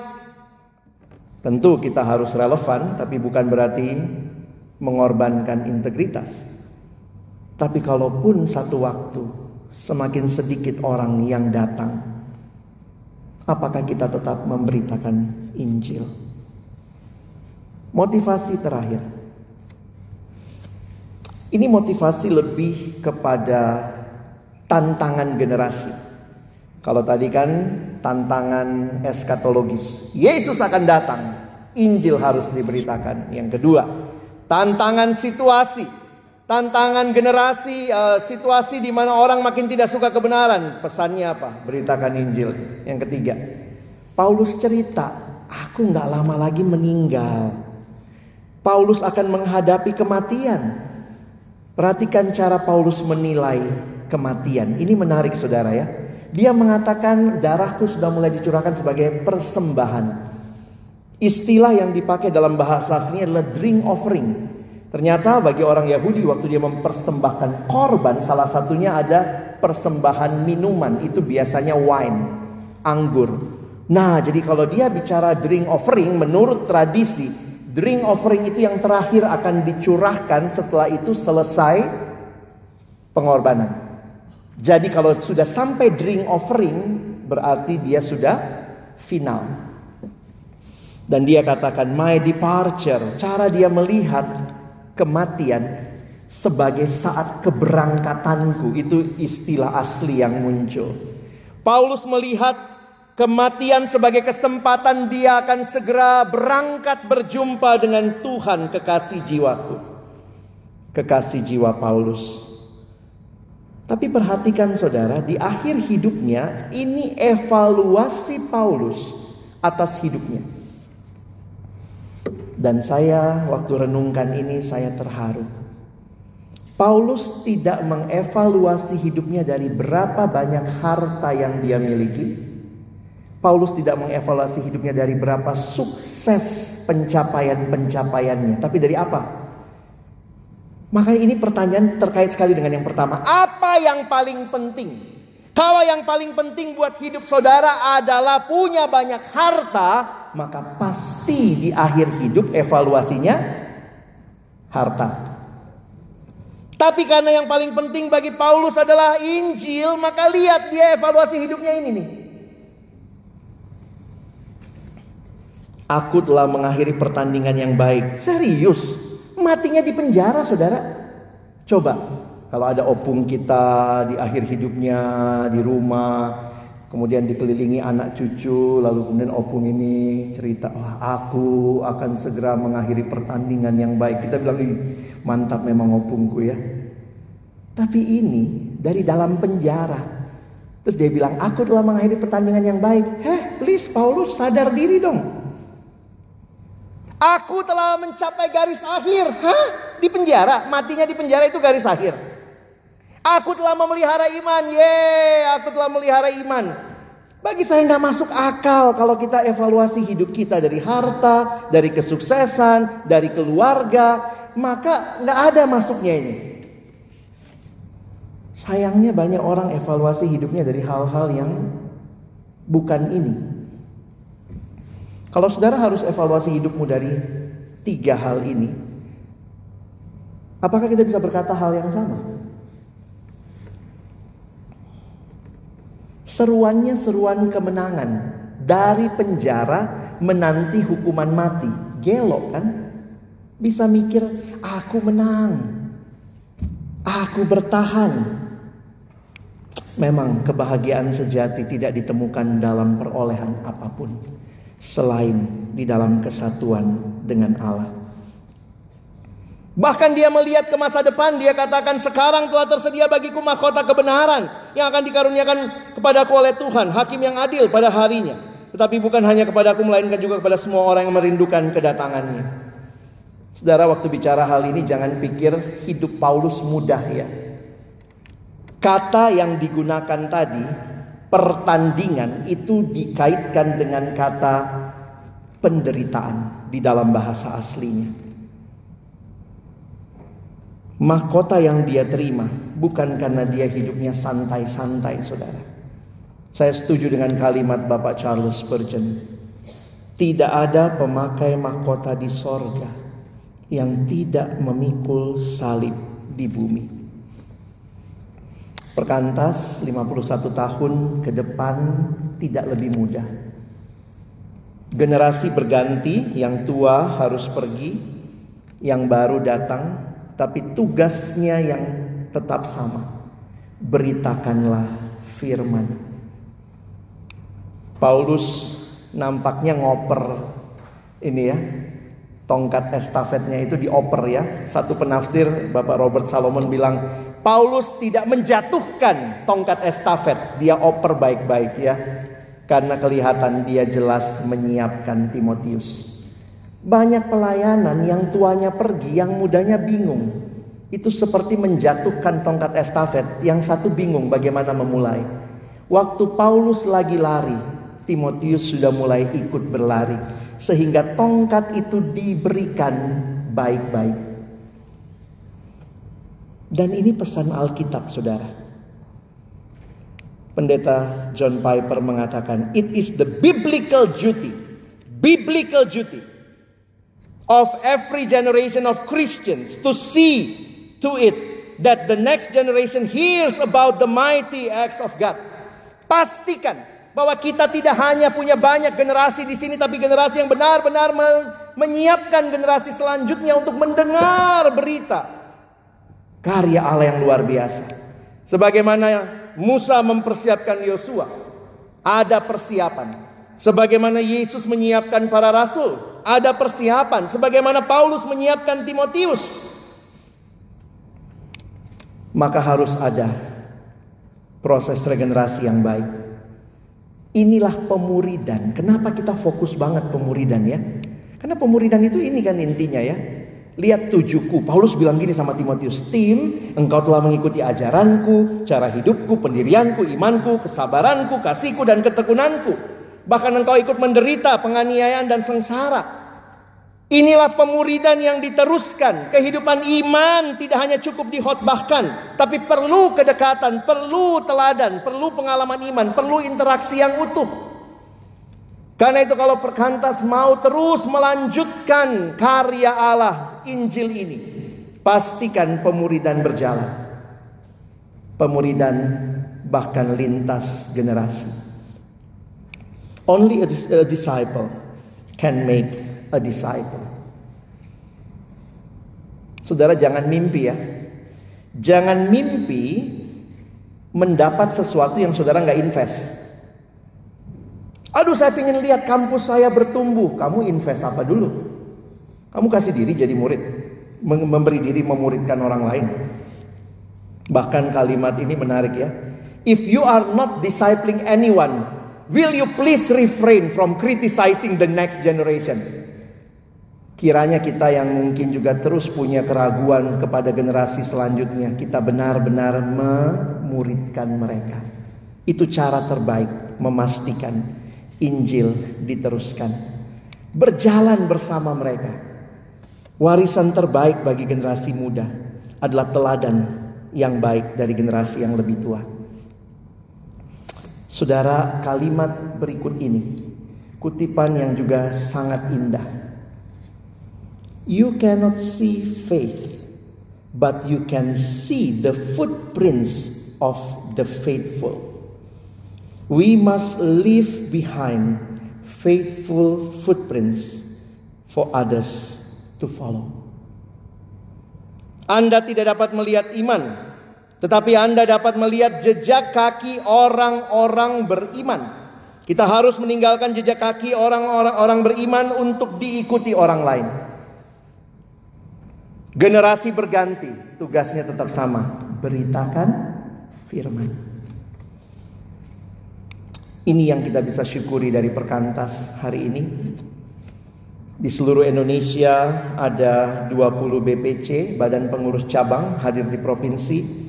S2: Tentu kita harus relevan, tapi bukan berarti mengorbankan integritas. Tapi kalaupun satu waktu semakin sedikit orang yang datang, apakah kita tetap memberitakan Injil? Motivasi terakhir. Ini motivasi lebih kepada tantangan generasi. Kalau tadi kan tantangan eskatologis. Yesus akan datang. Injil harus diberitakan. Yang kedua, tantangan situasi. Tantangan generasi, uh, situasi di mana orang makin tidak suka kebenaran. Pesannya apa? Beritakan Injil. Yang ketiga, Paulus cerita, aku nggak lama lagi meninggal. Paulus akan menghadapi kematian. Perhatikan cara Paulus menilai kematian. Ini menarik saudara ya. Dia mengatakan darahku sudah mulai dicurahkan sebagai persembahan. Istilah yang dipakai dalam bahasa aslinya adalah drink offering. Ternyata bagi orang Yahudi waktu dia mempersembahkan korban salah satunya ada persembahan minuman itu biasanya wine, anggur. Nah, jadi kalau dia bicara drink offering menurut tradisi Drink offering itu yang terakhir akan dicurahkan setelah itu selesai pengorbanan. Jadi kalau sudah sampai drink offering berarti dia sudah final. Dan dia katakan my departure, cara dia melihat kematian sebagai saat keberangkatanku itu istilah asli yang muncul. Paulus melihat Kematian sebagai kesempatan dia akan segera berangkat berjumpa dengan Tuhan kekasih jiwaku. Kekasih jiwa Paulus. Tapi perhatikan saudara, di akhir hidupnya ini evaluasi Paulus atas hidupnya. Dan saya waktu renungkan ini saya terharu. Paulus tidak mengevaluasi hidupnya dari berapa banyak harta yang dia miliki, Paulus tidak mengevaluasi hidupnya dari berapa sukses pencapaian-pencapaiannya, tapi dari apa? Makanya ini pertanyaan terkait sekali dengan yang pertama. Apa yang paling penting? Kalau yang paling penting buat hidup saudara adalah punya banyak harta, maka pasti di akhir hidup evaluasinya harta. Tapi karena yang paling penting bagi Paulus adalah Injil, maka lihat dia evaluasi hidupnya ini nih. Aku telah mengakhiri pertandingan yang baik. Serius, matinya di penjara, saudara. Coba, kalau ada opung kita di akhir hidupnya di rumah, Kemudian dikelilingi anak cucu, lalu kemudian opung ini cerita, wah aku akan segera mengakhiri pertandingan yang baik. Kita bilang, mantap memang opungku ya. Tapi ini dari dalam penjara. Terus dia bilang, aku telah mengakhiri pertandingan yang baik. Heh, please Paulus sadar diri dong. Aku telah mencapai garis akhir. Hah? Di penjara? Matinya di penjara itu garis akhir. Aku telah memelihara iman. Ye, aku telah memelihara iman. Bagi saya nggak masuk akal kalau kita evaluasi hidup kita dari harta, dari kesuksesan, dari keluarga, maka nggak ada masuknya ini. Sayangnya banyak orang evaluasi hidupnya dari hal-hal yang bukan ini. Kalau saudara harus evaluasi hidupmu dari tiga hal ini, apakah kita bisa berkata hal yang sama? Seruannya seruan kemenangan. Dari penjara menanti hukuman mati. Gelok kan? Bisa mikir, aku menang. Aku bertahan. Memang kebahagiaan sejati tidak ditemukan dalam perolehan apa pun. Selain di dalam kesatuan dengan Allah. Bahkan dia melihat ke masa depan, dia katakan sekarang telah tersedia bagiku mahkota kebenaran yang akan dikaruniakan kepadaku oleh Tuhan, hakim yang adil pada harinya. Tetapi bukan hanya kepadaku melainkan juga kepada semua orang yang merindukan kedatangannya. Saudara waktu bicara hal ini jangan pikir hidup Paulus mudah ya. Kata yang digunakan tadi, pertandingan itu dikaitkan dengan kata penderitaan di dalam bahasa aslinya mahkota yang dia terima bukan karena dia hidupnya santai-santai saudara. Saya setuju dengan kalimat Bapak Charles Spurgeon. Tidak ada pemakai mahkota di sorga yang tidak memikul salib di bumi. Perkantas 51 tahun ke depan tidak lebih mudah. Generasi berganti, yang tua harus pergi, yang baru datang tapi tugasnya yang tetap sama. Beritakanlah firman. Paulus nampaknya ngoper ini ya. Tongkat estafetnya itu dioper ya. Satu penafsir Bapak Robert Salomon bilang, Paulus tidak menjatuhkan tongkat estafet, dia oper baik-baik ya. Karena kelihatan dia jelas menyiapkan Timotius. Banyak pelayanan yang tuanya pergi, yang mudanya bingung. Itu seperti menjatuhkan tongkat estafet, yang satu bingung bagaimana memulai. Waktu Paulus lagi lari, Timotius sudah mulai ikut berlari, sehingga tongkat itu diberikan baik-baik. Dan ini pesan Alkitab, saudara. Pendeta John Piper mengatakan, "It is the biblical duty, biblical duty of every generation of Christians to see to it that the next generation hears about the mighty acts of God. Pastikan bahwa kita tidak hanya punya banyak generasi di sini tapi generasi yang benar-benar menyiapkan generasi selanjutnya untuk mendengar berita karya Allah yang luar biasa. Sebagaimana Musa mempersiapkan Yosua, ada persiapan. Sebagaimana Yesus menyiapkan para rasul, ada persiapan. Sebagaimana Paulus menyiapkan Timotius, maka harus ada proses regenerasi yang baik. Inilah pemuridan. Kenapa kita fokus banget pemuridan ya? Karena pemuridan itu ini kan intinya ya. Lihat tujuku. Paulus bilang gini sama Timotius, "Tim, engkau telah mengikuti ajaranku, cara hidupku, pendirianku, imanku, kesabaranku, kasihku dan ketekunanku." Bahkan engkau ikut menderita penganiayaan dan sengsara. Inilah pemuridan yang diteruskan. Kehidupan iman tidak hanya cukup dihotbahkan. Tapi perlu kedekatan, perlu teladan, perlu pengalaman iman, perlu interaksi yang utuh. Karena itu kalau perkantas mau terus melanjutkan karya Allah Injil ini. Pastikan pemuridan berjalan. Pemuridan bahkan lintas generasi. Only a, a disciple can make a disciple. Saudara jangan mimpi ya. Jangan mimpi mendapat sesuatu yang saudara nggak invest. Aduh saya ingin lihat kampus saya bertumbuh. Kamu invest apa dulu? Kamu kasih diri jadi murid. Memberi diri memuridkan orang lain. Bahkan kalimat ini menarik ya. If you are not discipling anyone, will you please refrain from criticizing the next generation? Kiranya kita yang mungkin juga terus punya keraguan kepada generasi selanjutnya, kita benar-benar memuridkan mereka. Itu cara terbaik memastikan Injil diteruskan. Berjalan bersama mereka. Warisan terbaik bagi generasi muda adalah teladan yang baik dari generasi yang lebih tua. Saudara, kalimat berikut ini kutipan yang juga sangat indah. You cannot see faith, but you can see the footprints of the faithful. We must leave behind faithful footprints for others to follow. Anda tidak dapat melihat iman, tetapi Anda dapat melihat jejak kaki orang-orang beriman. Kita harus meninggalkan jejak kaki orang-orang orang beriman untuk diikuti orang lain. Generasi berganti, tugasnya tetap sama, beritakan firman. Ini yang kita bisa syukuri dari perkantas hari ini. Di seluruh Indonesia ada 20 BPC, Badan Pengurus Cabang hadir di provinsi.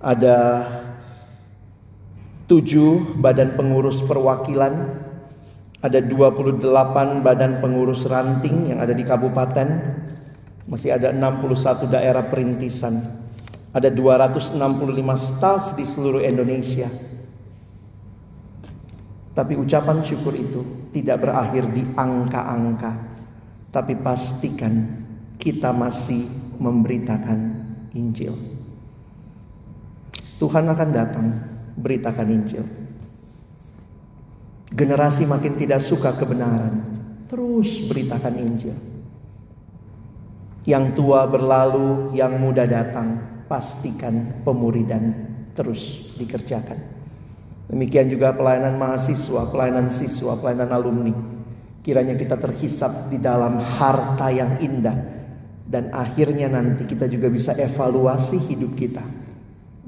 S2: Ada 7 Badan Pengurus Perwakilan. Ada 28 Badan Pengurus Ranting yang ada di kabupaten. Masih ada 61 daerah perintisan. Ada 265 staf di seluruh Indonesia. Tapi ucapan syukur itu tidak berakhir di angka-angka, tapi pastikan kita masih memberitakan Injil. Tuhan akan datang, beritakan Injil. Generasi makin tidak suka kebenaran, terus beritakan Injil. Yang tua berlalu, yang muda datang, pastikan pemuridan terus dikerjakan. Demikian juga pelayanan mahasiswa, pelayanan siswa, pelayanan alumni. Kiranya kita terhisap di dalam harta yang indah. Dan akhirnya nanti kita juga bisa evaluasi hidup kita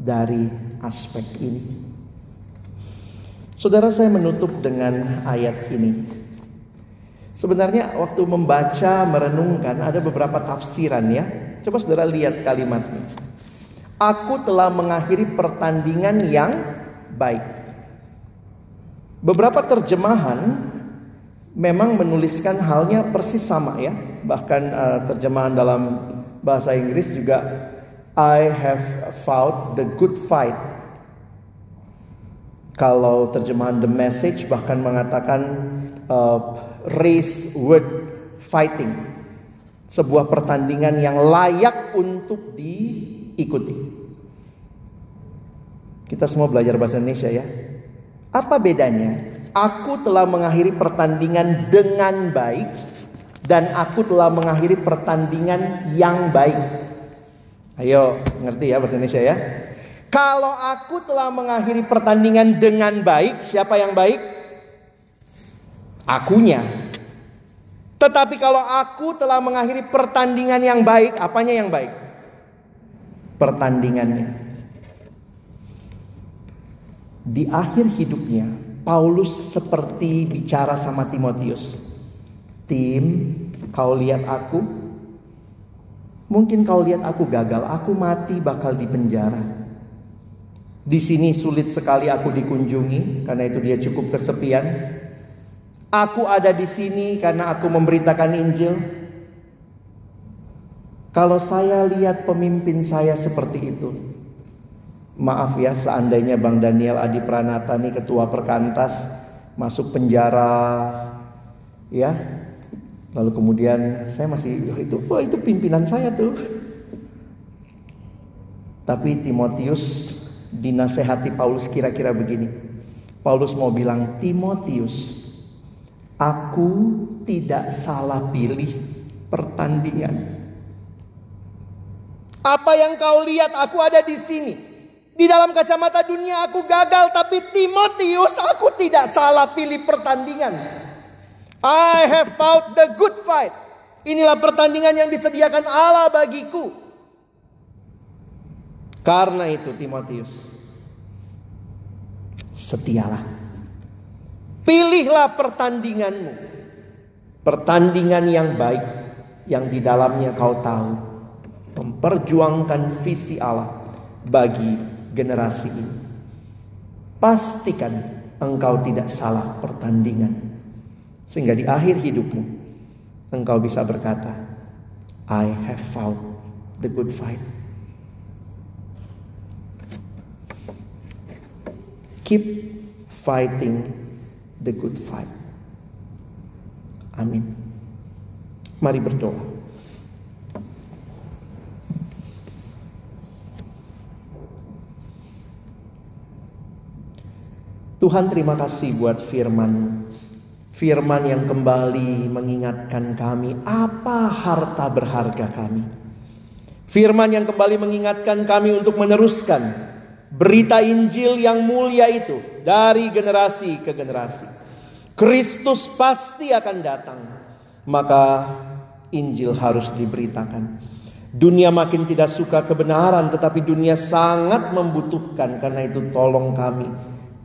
S2: dari aspek ini. Saudara saya menutup dengan ayat ini. Sebenarnya waktu membaca, merenungkan ada beberapa tafsiran ya. Coba saudara lihat kalimatnya. Aku telah mengakhiri pertandingan yang baik. Beberapa terjemahan memang menuliskan halnya persis sama ya. Bahkan uh, terjemahan dalam bahasa Inggris juga I have fought the good fight. Kalau terjemahan the message bahkan mengatakan uh, race worth fighting. Sebuah pertandingan yang layak untuk diikuti. Kita semua belajar bahasa Indonesia ya. Apa bedanya? Aku telah mengakhiri pertandingan dengan baik dan aku telah mengakhiri pertandingan yang baik. Ayo, ngerti ya bahasa Indonesia ya? Kalau aku telah mengakhiri pertandingan dengan baik, siapa yang baik? Akunya. Tetapi kalau aku telah mengakhiri pertandingan yang baik, apanya yang baik? Pertandingannya. Di akhir hidupnya, Paulus seperti bicara sama Timotius. Tim, kau lihat aku? Mungkin kau lihat aku gagal, aku mati bakal di penjara. Di sini sulit sekali aku dikunjungi karena itu dia cukup kesepian. Aku ada di sini karena aku memberitakan Injil. Kalau saya lihat pemimpin saya seperti itu, Maaf ya seandainya Bang Daniel Adi Pranata nih ketua perkantas masuk penjara ya. Lalu kemudian saya masih oh, itu oh itu pimpinan saya tuh. Tapi Timotius dinasehati Paulus kira-kira begini. Paulus mau bilang Timotius, aku tidak salah pilih pertandingan. Apa yang kau lihat aku ada di sini. Di dalam kacamata dunia aku gagal, tapi Timotius aku tidak salah pilih pertandingan. I have fought the good fight. Inilah pertandingan yang disediakan Allah bagiku. Karena itu Timotius, setialah. Pilihlah pertandinganmu. Pertandingan yang baik yang di dalamnya kau tahu memperjuangkan visi Allah bagi generasi ini. Pastikan engkau tidak salah pertandingan. Sehingga di akhir hidupmu engkau bisa berkata, I have fought the good fight. Keep fighting the good fight. Amin. Mari berdoa. Tuhan terima kasih buat firman Firman yang kembali mengingatkan kami apa harta berharga kami. Firman yang kembali mengingatkan kami untuk meneruskan berita Injil yang mulia itu dari generasi ke generasi. Kristus pasti akan datang, maka Injil harus diberitakan. Dunia makin tidak suka kebenaran, tetapi dunia sangat membutuhkan. Karena itu, tolong kami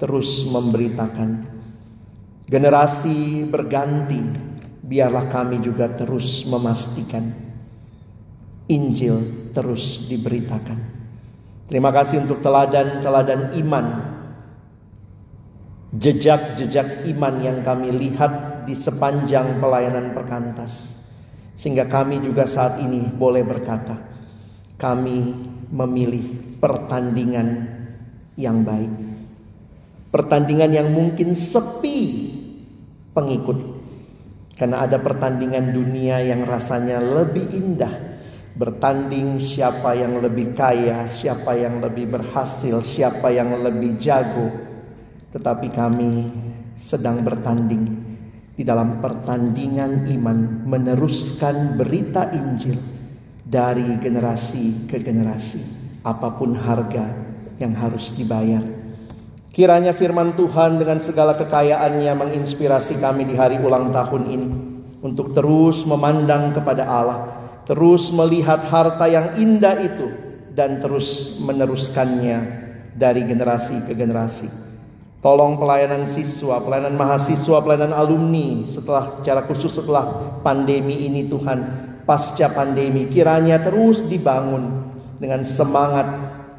S2: terus memberitakan Generasi berganti, biarlah kami juga terus memastikan Injil terus diberitakan. Terima kasih untuk teladan-teladan iman, jejak-jejak iman yang kami lihat di sepanjang pelayanan perkantas. Sehingga kami juga saat ini boleh berkata, kami memilih pertandingan yang baik. Pertandingan yang mungkin sepi pengikut. Karena ada pertandingan dunia yang rasanya lebih indah. Bertanding siapa yang lebih kaya, siapa yang lebih berhasil, siapa yang lebih jago. Tetapi kami sedang bertanding di dalam pertandingan iman meneruskan berita Injil dari generasi ke generasi. Apa pun harga yang harus dibayar Kiranya firman Tuhan dengan segala kekayaannya menginspirasi kami di hari ulang tahun ini untuk terus memandang kepada Allah, terus melihat harta yang indah itu dan terus meneruskannya dari generasi ke generasi. Tolong pelayanan siswa, pelayanan mahasiswa, pelayanan alumni setelah secara khusus setelah pandemi ini Tuhan, pasca pandemi kiranya terus dibangun dengan semangat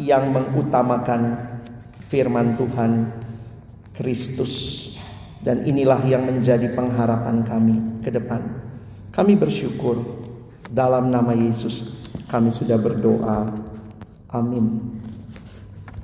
S2: yang mengutamakan firman Tuhan Kristus. Dan inilah yang menjadi pengharapan kami ke depan. Kami bersyukur dalam nama Yesus kami sudah berdoa. Amin.